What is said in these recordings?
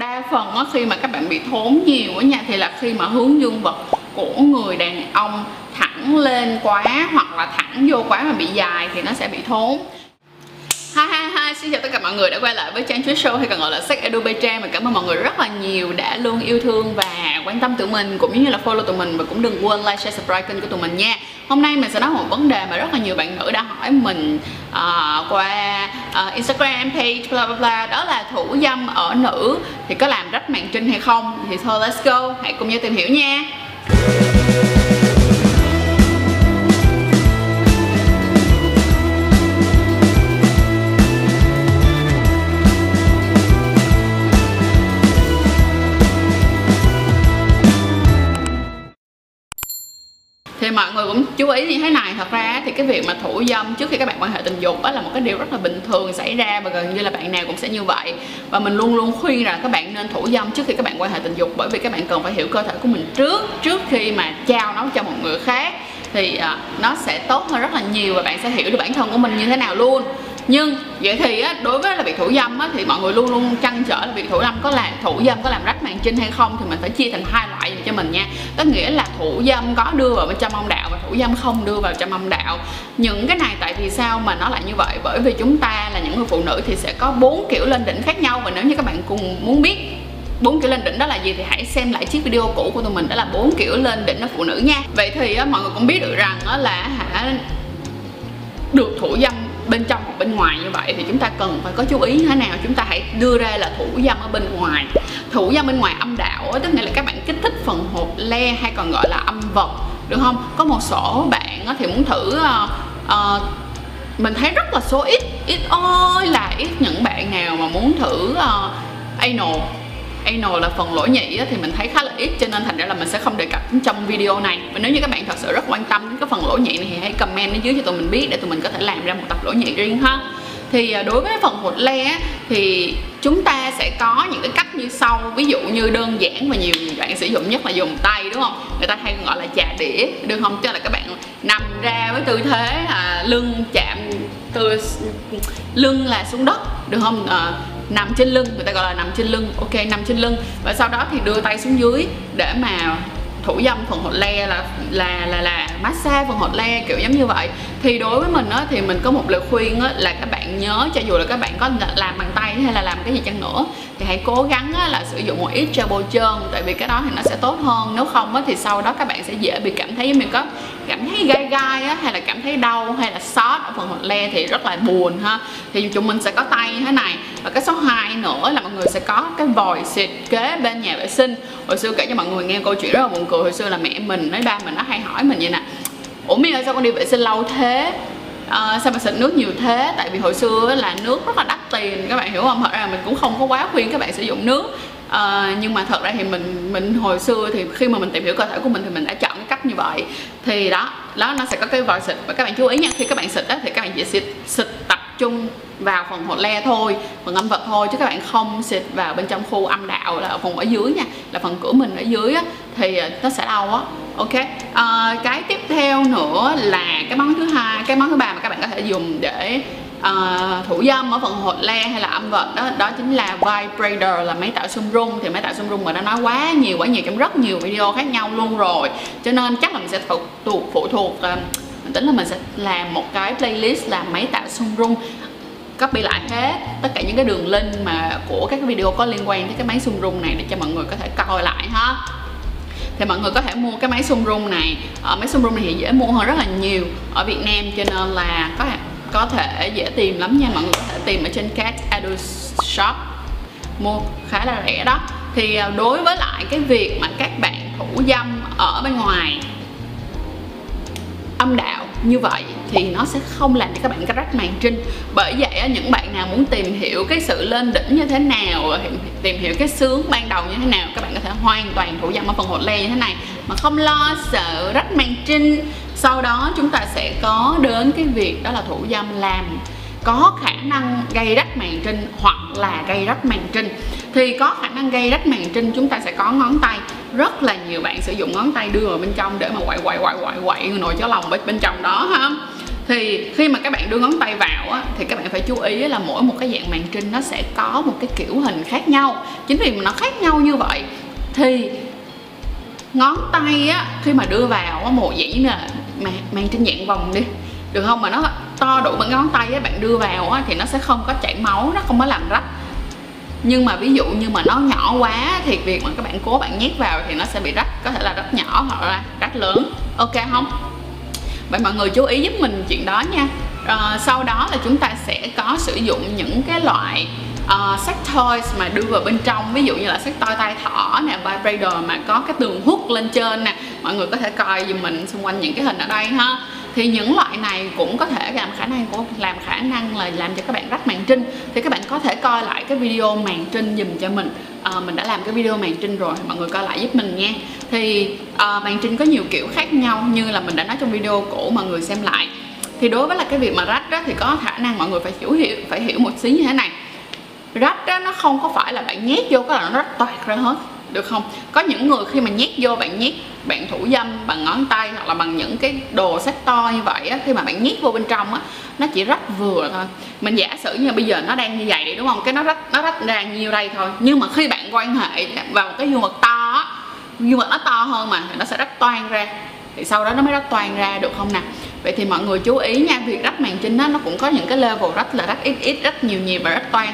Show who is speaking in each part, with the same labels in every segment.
Speaker 1: đa phần á, khi mà các bạn bị thốn nhiều á nha thì là khi mà hướng dương vật của người đàn ông thẳng lên quá hoặc là thẳng vô quá mà bị dài thì nó sẽ bị thốn. Hi hi hi, xin chào tất cả mọi người đã quay lại với Trang Chuối Show. Hay còn gọi là Sex Edu Trang. Và cảm ơn mọi người rất là nhiều đã luôn yêu thương và quan tâm tụi mình cũng như là follow tụi mình. Và cũng đừng quên like, share, subscribe kênh của tụi mình nha. Hôm nay mình sẽ nói một vấn đề mà rất là nhiều bạn nữ đã hỏi mình uh, qua uh, Instagram page bla bla bla đó là thủ dâm ở nữ. Thì có làm rách màn trinh hay không? Thì thôi let's go, hãy cùng nhau tìm hiểu nha. Mọi người cũng chú ý như thế này. Thật ra thì cái việc mà thủ dâm trước khi các bạn quan hệ tình dục đó là một cái điều rất là bình thường xảy ra, và gần như là bạn nào cũng sẽ như vậy. Và mình luôn luôn khuyên rằng các bạn nên thủ dâm trước khi các bạn quan hệ tình dục, bởi vì các bạn cần phải hiểu cơ thể của mình trước trước khi mà trao nó cho một người khác. Thì à, nó sẽ tốt hơn rất là nhiều và bạn sẽ hiểu được bản thân của mình như thế nào luôn nhưng vậy thì á, đối với là việc thủ dâm á, thì mọi người luôn luôn trăn trở là việc thủ dâm có làm thủ dâm có làm rách màng trinh hay không thì mình phải chia thành hai loại cho mình nha. Có nghĩa là thủ dâm có đưa vào bên trong âm đạo và thủ dâm không đưa vào trong âm đạo. Những cái này tại vì sao mà nó lại như vậy? Bởi vì chúng ta là những người phụ nữ thì sẽ có bốn kiểu lên đỉnh khác nhau và nếu như các bạn cùng muốn biết bốn kiểu lên đỉnh đó là gì thì hãy xem lại chiếc video cũ của tụi mình đó là bốn kiểu lên đỉnh ở phụ nữ nha. Vậy thì á, mọi người cũng biết được rằng á, là hả được thủ dâm bên trong hoặc bên ngoài như vậy thì chúng ta cần phải có chú ý như thế nào? Chúng ta hãy đưa ra là thủ dâm ở bên ngoài. Thủ dâm bên ngoài âm đạo tức nghĩa là các bạn kích thích phần hột le hay còn gọi là âm vật được không? Có một số bạn thì muốn thử uh, uh, mình thấy rất là số ít ít ôi là ít những bạn nào mà muốn thử uh, anal anal là phần lỗ nhị thì mình thấy khá là ít cho nên thành ra là mình sẽ không đề cập trong video này. Và nếu như các bạn thật sự rất quan tâm đến cái phần lỗ nhị này thì hãy comment ở dưới cho tụi mình biết để tụi mình có thể làm ra một tập lỗ nhị riêng ha. Thì à, đối với phần hột le thì chúng ta sẽ có những cái cách như sau. Ví dụ như đơn giản và nhiều bạn sử dụng nhất là dùng tay đúng không? Người ta hay gọi là chà đĩa được không? Cho là các bạn nằm ra với tư thế là lưng chạm từ lưng là xuống đất được không? À, nằm trên lưng, người ta gọi là nằm trên lưng. Ok, nằm trên lưng. Và sau đó thì đưa tay xuống dưới để mà thủ dâm phần hột le là là là là massage phần hột le, kiểu giống như vậy. Thì đối với mình á, thì mình có một lời khuyên á, là các bạn nhớ cho dù là các bạn có làm bằng tay hay là làm cái gì chăng nữa thì hãy cố gắng á, là sử dụng một ít gel bôi trơn tại vì cái đó thì nó sẽ tốt hơn. Nếu không á, thì sau đó các bạn sẽ dễ bị cảm thấy giống như có cảm thấy gai gai á, hay là cảm thấy đau hay là sót ở phần hột le thì rất là buồn ha. Thì chúng mình sẽ có tay như thế này. Và cái số 2 nữa là mọi người sẽ có cái vòi xịt kế bên nhà vệ sinh. Hồi xưa kể cho mọi người nghe câu chuyện rất là buồn cười. Hồi xưa là mẹ mình mấy ba mình nó hay hỏi mình vậy nè. Ủa mi ơi sao con đi vệ sinh lâu thế? Ờ, sao mà xịt nước nhiều thế? Tại vì hồi xưa là nước rất là đắt tiền các bạn hiểu không? Thật ra mình cũng không có quá khuyên các bạn sử dụng nước. À, nhưng mà thật ra thì mình mình hồi xưa thì khi mà mình tìm hiểu cơ thể của mình thì mình đã chọn cái cách như vậy. Thì đó đó nó sẽ có cái vòi xịt. Và các bạn chú ý nha khi các bạn xịt đó thì các bạn chỉ xịt xịt tập trung vào phần hột le thôi phần âm vật thôi chứ các bạn không xịt vào bên trong khu âm đạo là ở phần ở dưới nha là phần cửa mình ở dưới á, thì ờ, nó sẽ đau á ok. À, cái tiếp theo nữa là cái món thứ hai cái món thứ ba mà các bạn có thể dùng để uh, thủ dâm ở phần hột le hay là âm vật đó đó chính là vibrator là máy tạo xung rung. Thì máy tạo xung rung mà đã nói quá nhiều quá nhiều trong rất nhiều video khác nhau luôn rồi. Cho nên chắc là mình sẽ phụ thuộc phụ thuộc uh, mình tính là mình sẽ làm một cái playlist là máy tạo xung rung. Copy lại hết tất cả những cái đường link mà của các video có liên quan tới cái máy xung rung này để cho mọi người có thể coi lại ha thì mọi người có thể mua cái máy xung rung này. Ở máy xung rung này thì dễ mua hơn rất là nhiều ở Việt Nam, cho nên là có có thể dễ tìm lắm nha. Mọi người có thể tìm ở trên các Edu Shop, mua khá là rẻ đó. Thì ờ, đối với lại cái việc mà các bạn thủ dâm ở bên ngoài, âm đạo như vậy thì nó sẽ không làm cho các bạn rách màng trinh bởi vậy những bạn nào muốn tìm hiểu cái sự lên đỉnh như thế nào, tìm hiểu cái sướng ban đầu như thế nào, các bạn có thể hoàn toàn thủ dâm ở phần hột le như thế này. Mà không lo sợ rách màng trinh sau đó chúng ta sẽ có đến cái việc đó là thủ dâm làm có khả năng gây rách màng trinh hoặc là gây rách màng trinh thì có khả năng gây rách màng trinh chúng ta sẽ có ngón tay rất là nhiều bạn sử dụng ngón tay đưa vào bên trong để mà quậy quậy quậy quậy quậy nồi cháo lòng bên bên trong đó ha? Thì khi mà các bạn đưa ngón tay vào á, thì các bạn phải chú ý là mỗi một cái dạng màng trinh nó sẽ có một cái kiểu hình khác nhau. Chính vì nó khác nhau như vậy thì ngón tay á khi mà đưa vào á, một dĩ nè màng, màng trinh dạng vòng đi được không? Mà nó to đủ bằng ngón tay á bạn đưa vào á, thì nó sẽ không có chảy máu nó không có làm rách nhưng mà ví dụ như mà nó nhỏ quá thì việc mà các bạn cố bạn nhét vào thì nó sẽ bị rách có thể là rách nhỏ hoặc là rách lớn. Ok không? Vậy mọi người chú ý giúp mình chuyện đó nha. À, sau đó là chúng ta sẽ có sử dụng những cái loại ờ, uh, sex toys mà đưa vào bên trong. Ví dụ như là sex toy tay thỏ nè vibrator mà có cái tường hút lên trên nè. Mọi người có thể coi giùm mình xung quanh những cái hình ở đây ha thì những loại này cũng có thể làm khả năng của làm khả năng là làm cho các bạn rách màng trinh. Thì các bạn có thể coi lại cái video màng trinh dùm cho mình. À, mình đã làm cái video màng trinh rồi mọi người coi lại giúp mình nha thì à, màng trinh có nhiều kiểu khác nhau như là mình đã nói trong video cũ mọi người xem lại. Thì đối với là cái việc mà rách đó thì có khả năng mọi người phải hiểu hiểu phải hiểu một xí như thế này. Rách đó nó không có phải là bạn nhét vô cái là nó rách toạc ra hết được không? Có những người khi mà nhét vô bạn nhét bạn thủ dâm, bằng ngón tay hoặc là bằng những cái đồ sách to như vậy á, khi mà bạn nhét vô bên trong á, nó chỉ rách vừa thôi. Mình giả sử như bây giờ nó đang như vậy đi, đúng không? Cái nó rách nó rách ra nhiêu đây thôi. Nhưng mà khi bạn quan hệ vào một cái dương vật to á dương vật nó to hơn mà, thì nó sẽ rách toan ra. Thì sau đó nó mới rách toan ra, được không nè vậy thì mọi người chú ý nha, việc rách màn trinh á, nó cũng có những cái level rách là rách ít ít rách nhiều nhiều và rách toan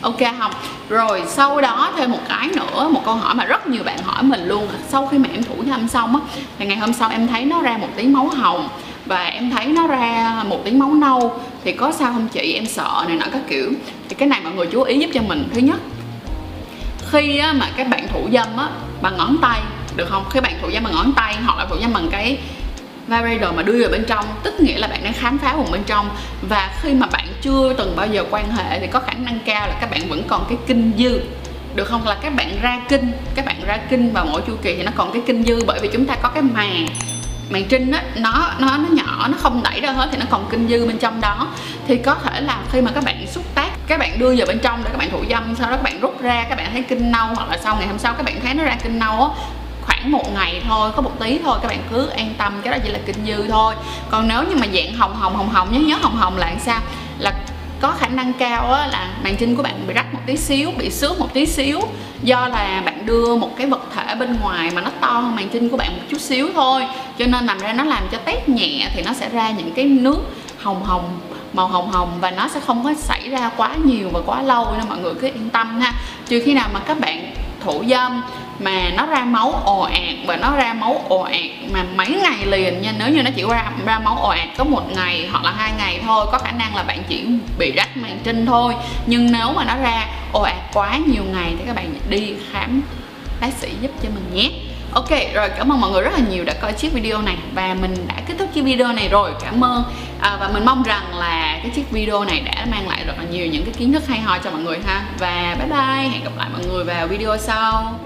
Speaker 1: ok không rồi sau đó thêm một cái nữa một câu hỏi mà rất nhiều bạn hỏi mình luôn. Sau khi mà em thủ dâm xong á thì ngày hôm sau em thấy nó ra một tí máu hồng và em thấy nó ra một tí máu nâu. Thì có sao không chị? Em sợ này nọ các kiểu. Thì cái này mọi người chú ý giúp cho mình. Thứ nhất khi á, mà các bạn thủ dâm á bằng ngón tay được không? Khi bạn thủ dâm bằng ngón tay hoặc là thủ dâm bằng cái vibrator mà đưa vào bên trong, tức nghĩa là bạn đang khám phá vùng bên trong. Và khi mà bạn chưa từng bao giờ quan hệ thì có khả năng cao là các bạn vẫn còn cái kinh dư. Được không? Là các bạn ra kinh, các bạn ra kinh vào mỗi chu kỳ thì nó còn cái kinh dư. Bởi vì chúng ta có cái màng màng trinh á, nó nó nó nhỏ, nó không đẩy ra hết thì nó còn kinh dư bên trong đó. Thì có thể là khi mà các bạn xúc tác, các bạn đưa vào bên trong để các bạn thủ dâm, sau đó các bạn rút ra, các bạn thấy kinh nâu, hoặc là sau ngày hôm sau các bạn thấy nó ra kinh nâu á khoảng một ngày thôi có một tí thôi các bạn cứ an tâm cái đó chỉ là kinh dư thôi. Còn nếu như mà dạng hồng hồng hồng hồng nhớ nhớ hồng hồng là sao? Là có khả năng cao á, là màng trinh của bạn bị rách một tí xíu bị xước một tí xíu. Do là bạn đưa một cái vật thể bên ngoài mà nó to hơn màng trinh của bạn một chút xíu thôi. Cho nên làm ra nó làm cho tét nhẹ thì nó sẽ ra những cái nước hồng hồng màu hồng hồng và nó sẽ không có xảy ra quá nhiều và quá lâu. Nên mọi người cứ yên tâm ha. Trừ khi nào mà các bạn thủ dâm mà nó ra máu ồ ạt và nó ra máu ồ ạt mà mấy ngày liền nha nếu như nó chỉ ra ra máu ồ ạt có một ngày hoặc là hai ngày thôi có khả năng là bạn chỉ bị rách màng trinh thôi. Nhưng nếu mà nó ra ồ ạt quá nhiều ngày thì các bạn đi khám bác sĩ giúp cho mình nhé. Ok, rồi cảm ơn mọi người rất là nhiều đã coi chiếc video này Và mình đã kết thúc chiếc video này rồi. Cảm ơn à, Và mình mong rằng là cái chiếc video này đã mang lại rất là nhiều những cái kiến thức hay ho cho mọi người ha. Và bye bye, hẹn gặp lại mọi người vào video sau.